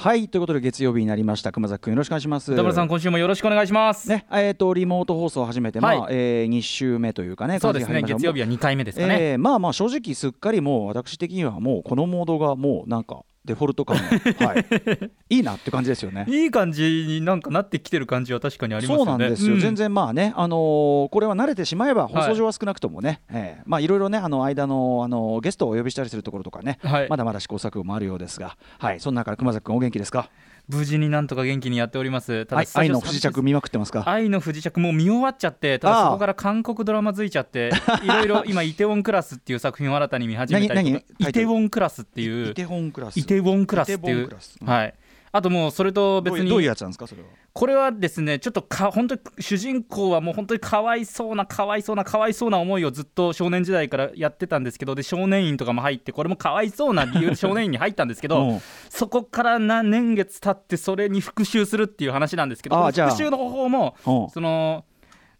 はいということで月曜日になりました。熊崎君よろしくお願いします。田村さん今週もよろしくお願いします。ねえっ、ー、とリモート放送を始めて、はい、まあ、えー、2週目というかねそうですね月曜日は2回目ですかね、えー、まあまあ正直すっかりもう私的にはもうこのモードがもうなんかデフォルト感が、はい、いいなって感じですよね。いい感じになんかなってきてる感じは確かにありますよね。そうなんですよ、うん、全然まあね、あのー、これは慣れてしまえば放送上は少なくともね、はい、えー、まあいろいろねあの間のあのゲストをお呼びしたりするところとかね、はい、まだまだ試行錯誤もあるようですが、はい、そんな中熊崎君お元気ですか？無事になんとか元気にやっております。ただ、はい、愛の不時着見まくってますか？愛の不時着もう見終わっちゃってただそこから韓国ドラマづいちゃって いろいろ今イテウォンクラスっていう作品を新たに見始めたりと。かイテウォンクラスっていうイテウォンクラスイテウォンクラスっていう、はいあともうそれと別にどういうやつなんですかそれは？これはですねちょっとか本当に主人公はもう本当にかわいそうなかわいそうなかわいそうな思いをずっと少年時代からやってたんですけどで少年院とかも入ってこれもかわいそうな理由で少年院に入ったんですけどそこから何年月経ってそれに復讐するっていう話なんですけど復讐の方法もその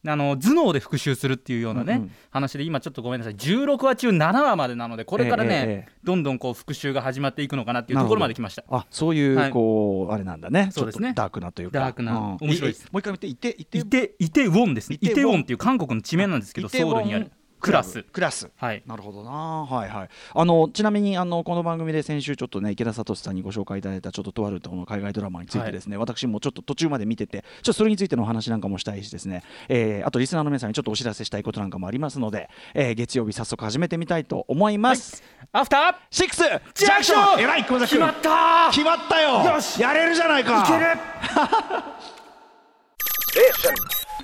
あの頭脳で復習するっていうようなね、うんうん、話で今ちょっとごめんなさい。16話中7話までなのでこれからね、ええどんどんこう復習が始まっていくのかなっていうところまで来ました。あそういうこう、はい、あれなんだね。そうですね。ダークなというか。ダークな、うん、面白いです。もう一回見ていていていていてウォンですね。イテウォン。っていう韓国の地名なんですけどソウルにあるクラス。クラス。はい。なるほどな。はいはい。あのちなみにあのこの番組で先週ちょっとね池田聡さんにご紹介いただいたちょっととあるとの海外ドラマについてですね、はい、私もちょっと途中まで見ててちょっとそれについてのお話なんかもしたいしですね、えー、あとリスナーの皆さんにちょっとお知らせしたいことなんかもありますので、えー、月曜日早速始めてみたいと思います、はい、アフターシックスジャンクションえらい決まった決まったよ。よし。やれるじゃないか。いける。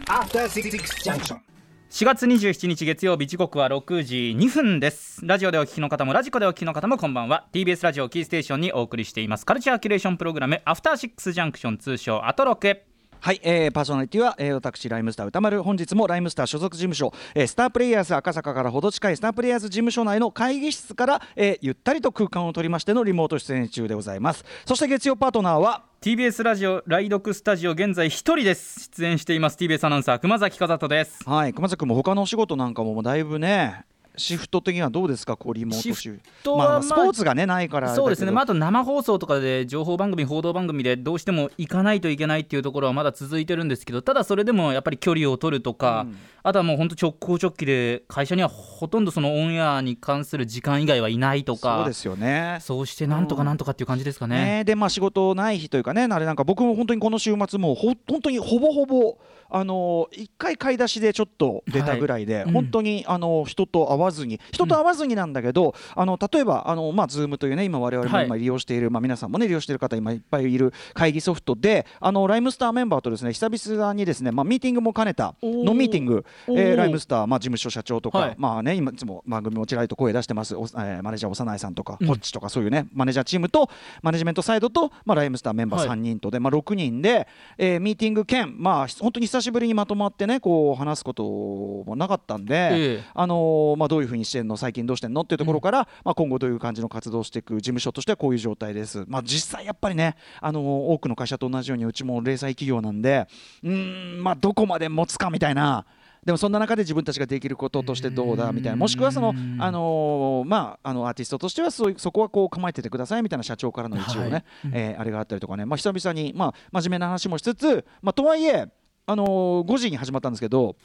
アフターシックスジャンクション4月27日月曜日時刻は6時2分です。ラジオでお聞きの方もラジコでお聞きの方もこんばんは。TBS ラジオキーステーションにお送りしています。カルチャーキュレーションプログラムアフターシックスジャンクション通称アトロク。はい、えー、パーソナリティは、えー、私ライムスター歌丸。本日もライムスター所属事務所、えー、スタープレイヤーズ赤坂からほど近いスタープレイヤーズ事務所内の会議室から、えー、ゆったりと空間を取りましてのリモート出演中でございます。そして月曜パートナーは TBS ラジオ来読スタジオ現在一人です。出演しています。TBS アナウンサー熊崎和人です。はい。熊崎君も他のお仕事なんかもだいぶねシフト的にはどうですか、こうリモートシフトは、まあ、スポーツがねないからそうですね、まあ、あと生放送とかで情報番組、報道番組でどうしても行かないといけないっていうところはまだ続いてるんですけど、ただそれでもやっぱり距離を取るとか、うん、あとはもう本当、直行直帰で、会社にはほとんどそのオンエアに関する時間以外はいないとか、そうですよね。そうしてなんとかなんとかっていう感じですかね。うん、ねで、まあ、仕事ない日というかね、あれなんか僕も本当にこの週末もほ本当にほぼほぼあの1回買い出しでちょっと出たぐらいで、はい、本当にあの人と会わずに人と会わずになんだけど、うん、あの例えばあの、まあ、Zoom というね今我々も今利用している、はい、まあ、皆さんもね利用している方今いっぱいいる会議ソフトであのライムスターメンバーとですね久々にですね、まあ、ミーティングも兼ねたのミーティング、えー、ライムスター、まあ、事務所社長とか、はい、まあね今いつも番組もちらりと声出してますお、えー、マネージャー長内さんとか、うん、ホッチとかそういうねマネージャーチームとマネジメントサイドと、まあ、ライムスターメンバー3人とで、まあ、6人で、えー、ミーティング兼、まあ、本当に久しぶりにまとまってねこう話すこともなかったんで、ええ、あのまあ、どういうふうにしてんの？最近どうしてんの？っていうところから、うん、まあ、今後どういう感じの活動をしていく事務所としてはこういう状態です、まあ、実際やっぱりねあの多くの会社と同じようにうちも零細企業なんでうん、まあ、どこまで持つかみたいな。でもそんな中で自分たちができることとしてどうだみたいな。もしくはその、あのー、まあ、あのアーティストとしてはそそこはこう構えててくださいみたいな社長からの一応ね、はい、えー、あれがあったりとかね、まあ、久々に、まあ、真面目な話もしつつ、まあ、とはいえ、あのー、5時に始まったんですけど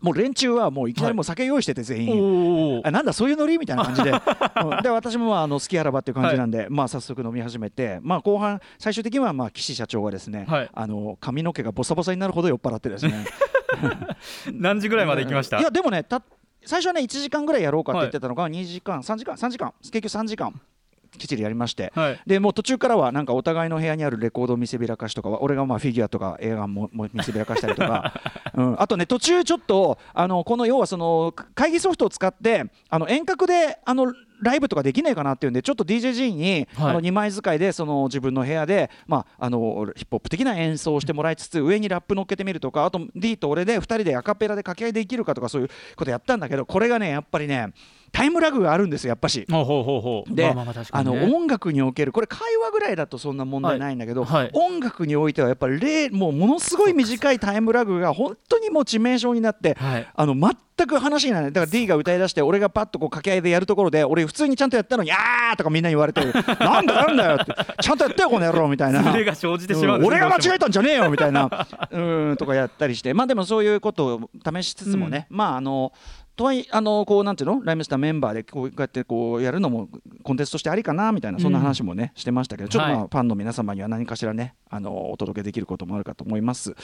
もう連中はもういきなりもう酒用意してて全員、はい、あなんだそういうノリみたいな感じで。で私もまああの好きあらばっていう感じなんで、はい、まあ早速飲み始めて、まあ、後半最終的にはまあ岸社長がですね、はい、あの髪の毛がボサボサになるほど酔っ払ってですね。何時ぐらいまで行きました？いやでもねた最初はね1時間ぐらいやろうかって言ってたのが2時間3時間3時間結局3時間きっちりやりまして、はい、でもう途中からはなんかお互いの部屋にあるレコードを見せびらかしとか俺がまあフィギュアとか映画もも見せびらかしたりとか、うん、あとね途中ちょっとあのこの要はその会議ソフトを使ってあの遠隔であのライブとかできないかなっていうんでちょっと DJG に、はい、あの2枚使いでその自分の部屋で、まあ、あのヒップホップ的な演奏をしてもらいつつ上にラップ乗っけてみるとかあと D と俺で2人でアカペラで掛け合いできるかとかそういうことやったんだけどこれがねやっぱりねタイムラグがあるんですよやっぱし。ほうほうほうほう。で、まあの音楽におけるこれ会話ぐらいだとそんな問題ないんだけど、はい。はい音楽においてはやっぱり例もうものすごい短いタイムラグが本当にもう致命傷になって、はい。あの全く話にならない。だから D が歌い出して俺がパッとこう掛け合いでやるところで俺普通にちゃんとやったのに「あー!」とかみんな言われて「なんだなんだよ」って「ちゃんとやってよこの野郎」みたいな。ズレが生じてしまうんですね俺が間違えたんじゃねえよみたいな。うんとかやったりして。まあでもそういうことを試しつつもね、まああのとはいえあのこうなんていうの？ライムスターメンバーでこうやってこうやるのもコンテンツとしてありかなみたいなそんな話もね、してましたけどちょっとまあ、はい。ファンの皆様には何かしらねあのお届けできることもあるかと思います。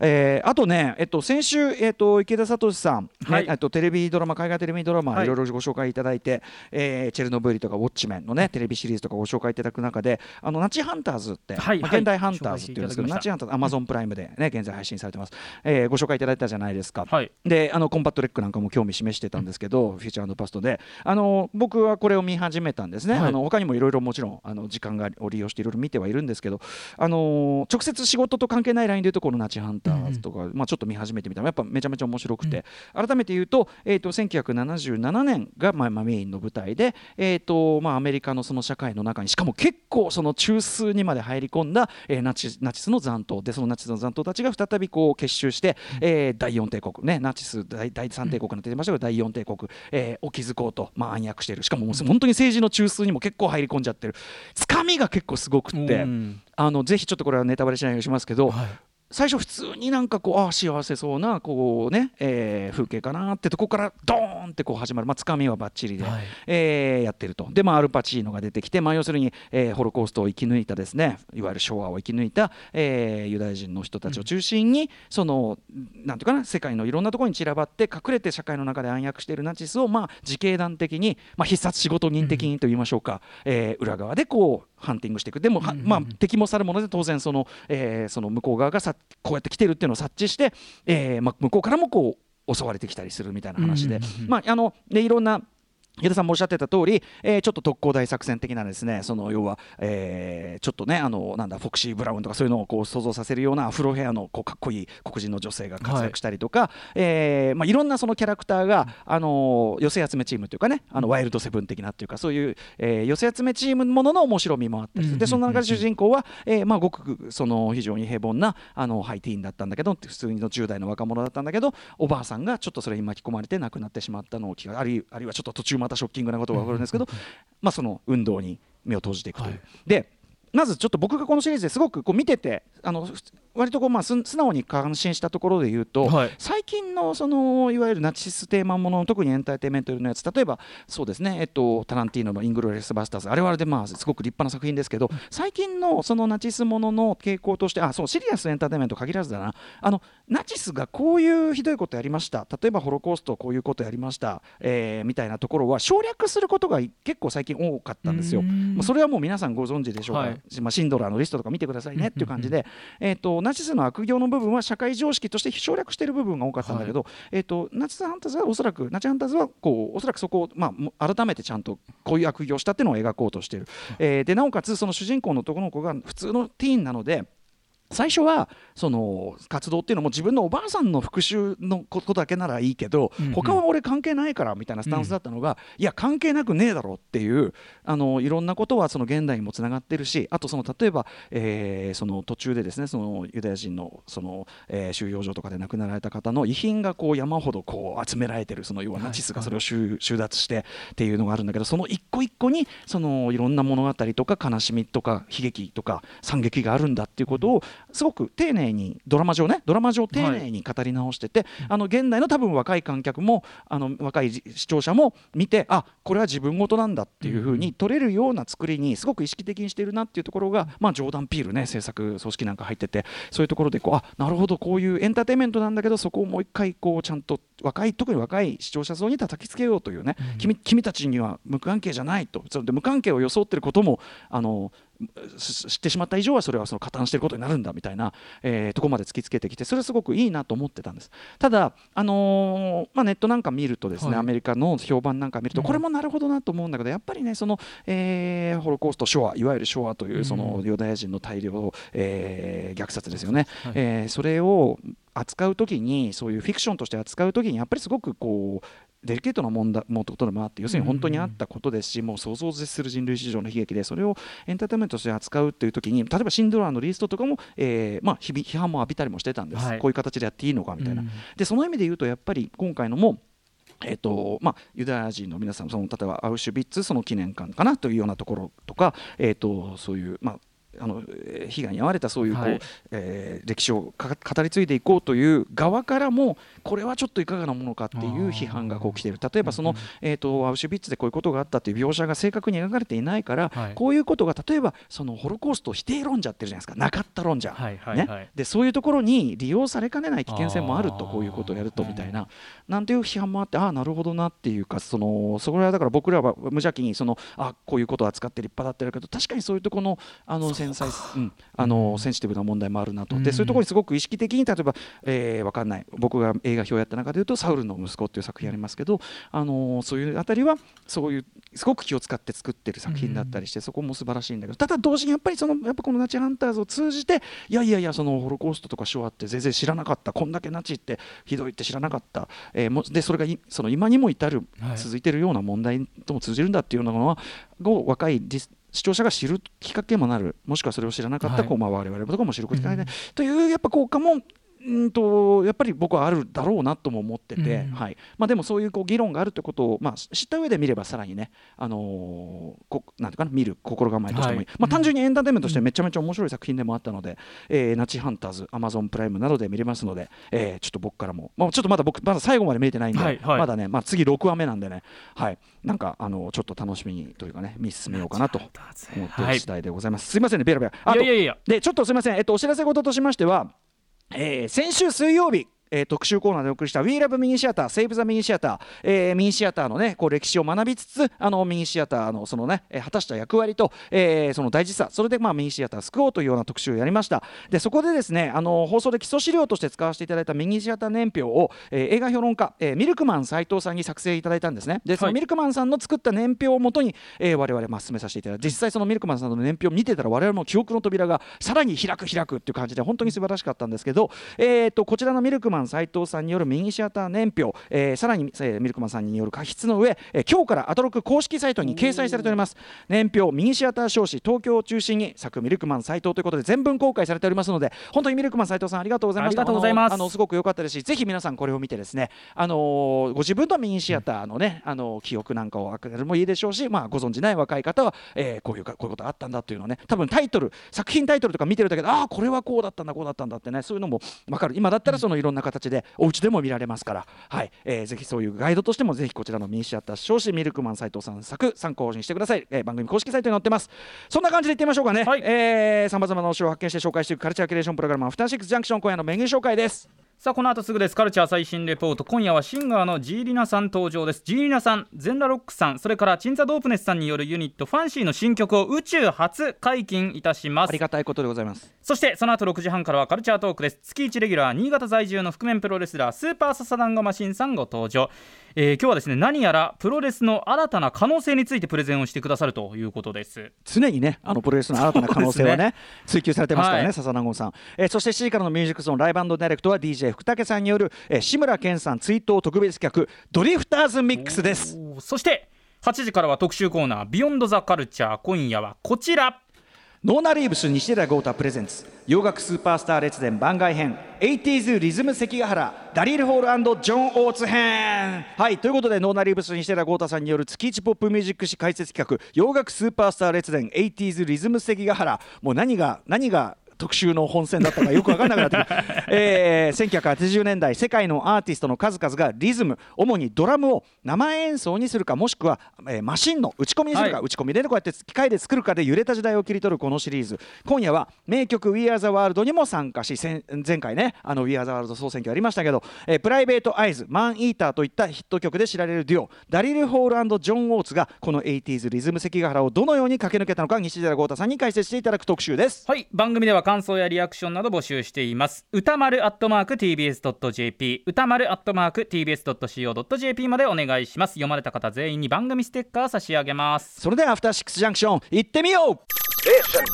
えーあとね、えっと、先週、えっと、池田聡さん、ねはい。えっと、テレビドラマ海外テレビドラマ、はい。いろいろご紹介いただいて、えーチェルノブイリとかウォッチメンのねテレビシリーズとかご紹介いただく中であのナチハンターズって、はいはい。まあ現代ハンターズっていうんですけど、ナチハンターズアマゾンプライムでね現在配信されてます、えーご紹介いただいたじゃないですか。はい。であのコンパットレックなんかも興味示してたんですけど、フューチャーパストで。あの僕はこれを見始めたんですね、はい。あの他にもいろいろもちろんあの時間がを利用していろいろ見てはいるんですけどあの直接仕事と関係ないラインでいうとこのナチハンターズとか、まあ、ちょっと見始めてみたらやっぱめちゃめちゃ面白くて、改めて言うと,、えー、と1977年が、まあ、まあメインの舞台で、えーとまあ、アメリカのその社会の中にしかも結構その中枢にまで入り込んだ、えーナチナチスの残党でそのナチスの残党たちが再びこう結集して、えー第四帝国ねナチス第第三帝国になっていましたけど、第四帝国、えーを築こうと、まあ、暗躍している。しかももう本当に政治の中枢にも結構入り込んじゃってる。つかみが結構すごくってうん。あのぜひちょっとこれはネタバレしないようにしますけど、はい。最初普通になんかこうああ幸せそうなこうね、えー風景かなってとこからドーンってこう始まる。まあつかみはバッチリで、はい。えーやってると。でまあアルパチーノが出てきてまあ要するに、えーホロコーストを生き抜いたですね。いわゆる昭和を生き抜いた、えーユダヤ人の人たちを中心に、そのなんていうかな世界のいろんなところに散らばって隠れて社会の中で暗躍しているナチスをまあ自警団的に、まあ、必殺仕事人的にと言いましょうか、えー裏側でこうハンティングしていく。でも、はまあ、敵も去るもので当然その,、えーその向こう側がさこうやって来てるっていうのを察知して、えーまあ、向こうからもこう襲われてきたりするみたいな話で、まああのでいろんな矢田さんもおっしゃってた通り、えーちょっと特攻大作戦的なですねその要は、えーちょっとねあのなんだフォクシー・ブラウンとかそういうのをこう想像させるようなアフロヘアのこうかっこいい黒人の女性が活躍したりとか、えーまあ、いろんなそのキャラクターが、あの寄せ集めチームというかねあのワイルドセブン的なっていうかそういう、えー寄せ集めチームものの面白みもあったりでその中で主人公は、えーまあ、ごくその非常に平凡なあのハイティーンだったんだけど普通の10代の若者だったんだけどおばあさんがちょっとそれに巻き込まれて亡くなってしまったのを気があるいあるいはちょっと途中またショッキングなことが起こるんですけど、まあ、その運動に目を閉じていくという。はいでまずちょっと僕がこのシリーズですごくこう見ててあのふ割とこうまあす素直に感心したところで言うと、はい。最近のそのいわゆるナチステーマもの特にエンターテインメントのやつ例えばそうですね、えっと、タランティーノの「イングロレス・バスターズ」あれはあれでまあすごく立派な作品ですけど最近のそのナチスものの傾向としてあそうシリアスエンターテインメント限らずだな。あのナチスがこういうひどいことやりました。例えばホロコーストこういうことやりました、えーみたいなところは省略することが結構最近多かったんですよ。うん。まあそれはもう皆さんご存知でしょうが、はい。まあ、シンドラーのリストとか見てくださいねっていう感じで、えー、とナチスの悪行の部分は社会常識として省略している部分が多かったんだけど、えー、とナチスハンターズはおそらくナチハンターズはこうおそらくそこを、まあ改めてちゃんとこういう悪行をしたっていうのを描こうとしている、えーでなおかつその主人公の男の子が普通のティーンなので最初はその活動っていうのも自分のおばあさんの復讐のことだけならいいけど、うんうん。他は俺関係ないからみたいなスタンスだったのが、いや関係なくねえだろっていうあのいろんなことはその現代にもつながってるしあとその例えば、えーその途中でですねそのユダヤ人のその、えー収容所とかで亡くなられた方の遺品がこう山ほどこう集められてるその要はナチスがそれを収収奪してっていうのがあるんだけどその一個一個にそのいろんな物語とか悲しみとか悲劇とか惨劇があるんだっていうことをすごく丁寧にドラマ上ねドラマ上丁寧に語り直してて、あの現代の多分若い観客もあの若い視聴者も見てあこれは自分事なんだっていうふうに取れるような作りにすごく意識的にしているなっていうところが、まあ、ジョーダン・ピールね制作組織なんか入っててそういうところでこうあなるほどこういうエンターテインメントなんだけどそこをもう一回こうちゃんと若い特に若い視聴者層に叩きつけようというね、君君たちには無関係じゃないと。それで無関係を装ってることもあのし知ってしまった以上はそれはその加担していることになるんだみたいな、えーところまで突きつけてきてそれすごくいいなと思ってたんです。ただ、あのーまあ、ネットなんか見るとですね、はい。アメリカの評判なんか見るとこれもなるほどなと思うんだけどやっぱりねその、えーホロコーストショアいわゆるショアというそのユダヤ人の大量、えー虐殺ですよね、はい。えーそれを扱う時にそういうフィクションとして扱う時にやっぱりすごくこうデリケートな問題もことでもあって要するに本当にあったことですし、もう想像を絶する人類史上の悲劇でそれをエンターテインメントとして扱うっていう時に例えばシンドラーのリストとかも、えーまあ、日々批判も浴びたりもしてたんです、はい。こういう形でやっていいのかみたいな。うん。でその意味で言うとやっぱり今回のもえっとまあ、ユダヤ人の皆さんその例えばアウシュビッツその記念館かなというようなところとか、えっとそういう、まああのえー被害に遭われたそういうこう、はいえー歴史をか語り継いでいこうという側からもこれはちょっといかがなものかっていう批判がこう来ている。例えばその、えー、とアウシュビッツでこういうことがあったという描写が正確に描かれていないから、はい。こういうことが例えばそのホロコーストを否定論者ってるじゃないですか。なかった論者、はいはいはい。ね、でそういうところに利用されかねない危険性もあるとこういうことをやるとみたいな。なんていう批判もあってああなるほどなっていうかそのそれはだから僕らは無邪気にそのあこういうことを扱って立派だってるけど確かにそういうところのあの繊細、うん、あのセンシティブな問題もあるなと。でうん。そういうところにすごく意識的に例えば、えー、わかんない。僕が映画表やった中でいうと「サウルの息子」っていう作品ありますけど、あのそういうあたりはそういうすごく気を使って作ってる作品だったりして、そこも素晴らしいんだけどただ同時にやっぱりそのやっぱこのナチハンターズを通じていやいやいやそのホロコーストとかショアって全然知らなかったこんだけナチってひどいって知らなかった、えーもでそれがいその今にも至るはい。続いてるような問題とも通じるんだっていうようなものはを若いディス視聴者が知るきっかけにもなる。もしくはそれを知らなかった、はい。こうまあ、我々とかも知ることがない、というやっぱ効果もうんとやっぱり僕はあるだろうなとも思ってて、うん。はい。まあ、でもそういうこう議論があるってことを、まあ、知った上で見ればさらにね、あのーこなんていうかな見る心構えとしてもいい、はい。まあ、単純にエンターテインメントとしてめちゃめちゃ面白い作品でもあったので、えーナチハンターズ、アマゾンプライムなどで見れますので、えーちょっと僕からも、まあ、ちょっとまだ僕まだ最後まで見れてないんで、はいはい。まだね、まあ、次6話目なんでね、はい、なんかあのちょっと楽しみにというかね見進めようかなと思ってい。る次第でございます。すいませんねベラベラ。あといやいやいや。でちょっとすみません、えっと、お知らせ事としましては、えー先週水曜日、えー特集コーナーでお送りした「We Love ミニシアター Save the ミニシアター」えーミニシアターのねこう歴史を学びつつあのミニシアターのそのね、えー果たした役割と、えーその大事さそれでまあミニシアターを救おうというような特集をやりました。でそこでですねあの放送で基礎資料として使わせていただいたミニシアター年表を、えー映画評論家、えーミルクマン斉藤さんに作成いただいたんですね。でそのミルクマンさんの作った年表をもとに、えー我々まあ進めさせていただいて実際そのミルクマンさんの年表を見てたら我々も記憶の扉がさらに開く開くっていう感じで本当に素晴らしかったんですけど、えー、とこちらのミルクマン斉藤さんによるミニシアター年表、えーさらに、えーミルクマンさんによる過筆の上、えー今日からアトロック公式サイトに掲載されております。年表ミニシアター少子東京を中心に作ミルクマン斉藤ということで全文公開されておりますので本当にミルクマン斉藤さんありがとうございましたありがとうございます。あのすごく良かったですしぜひ皆さんこれを見てですねあのーご自分のミニシアターのね、あのー記憶なんかを開けるもいいでしょうし、まあ、ご存じない若い方は、えーこういうかこういうことあったんだっていうのをね多分タイトル作品タイトルとか見てるだけでああこれはこうだったんだこうだったんだってねそういうのも分かる。今だったらそのいろんな形でお家でも見られますから、はいえーぜひそういうガイドとしてもぜひこちらのミニシアター少子ミルクマン斉藤さん作参考にしてください、えー番組公式サイトに載ってます。そんな感じでいってみましょうかね、さまざまな推しを発見して紹介していくカルチャーキュレーションプログラムアフターシックスジャンクション今夜のメニュー紹介ですさあこの後すぐです。カルチャー最新レポート。今夜はシンガーの G.RINAさん登場です。 G.RINAさん ZEN-LA-ROCKさん。それから鎮座DOPENESSさんによるユニット FNCYの新曲を宇宙初解禁いたします。ありがたいことでございます。そしてその後6時半からはカルチャートークです。月1レギュラー新潟在住の覆面プロレスラースーパーササダンゴマシンさんご登場、えー今日はですね何やらプロレスの新たな可能性についてプレゼンをしてくださるということです。常にねあのプロレスの新たな可能性はねそう追求されてますからね、はい。ササダンゴさん、えーそして7時からのミュージックゾーンライブダイレクトは DJ 福武さんによる、えー志村けんさん追悼特別企画ドリフターズミックスです。そして8時からは特集コーナービヨンドザカルチャー今夜はこちらノーナリーブス西寺豪太プレゼンツ。洋楽スーパースター列伝番外編。80s リズム関ヶ原。ダリル・ホールジョン・オーツ編。はいということでノーナリーブス西寺豪太さんによる月1ポップミュージック史解説企画。洋楽スーパースター列伝 80s リズム関ヶ原。もう何が何が特集の本線だったかよく分からなくなってくる、えー1980年代世界のアーティストの数々がリズム主にドラムを生演奏にするかもしくは、えーマシンの打ち込みにするか、はい。打ち込みでこうやって機械で作るかで揺れた時代を切り取るこのシリーズ。今夜は名曲「We Are the World」にも参加し先前回ねあの「We Are the World」総選挙ありましたけど、えープライベート・アイズマン・イーターといったヒット曲で知られるデュオダリル・ホールジョン・ウォーツがこの 80s リズム関ヶ原をどのように駆け抜けたのか西寺豪太さんに解説していただく特集です。はい番組では感想やリアクションなど募集しています。歌丸アットマーク TBS.jp 歌丸アットマーク TBS.CO.jp までお願いします。読まれた方全員に番組ステッカー差し上げます。それではアフターシックスジャンクション行ってみよう。Station.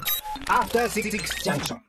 After Six Junction.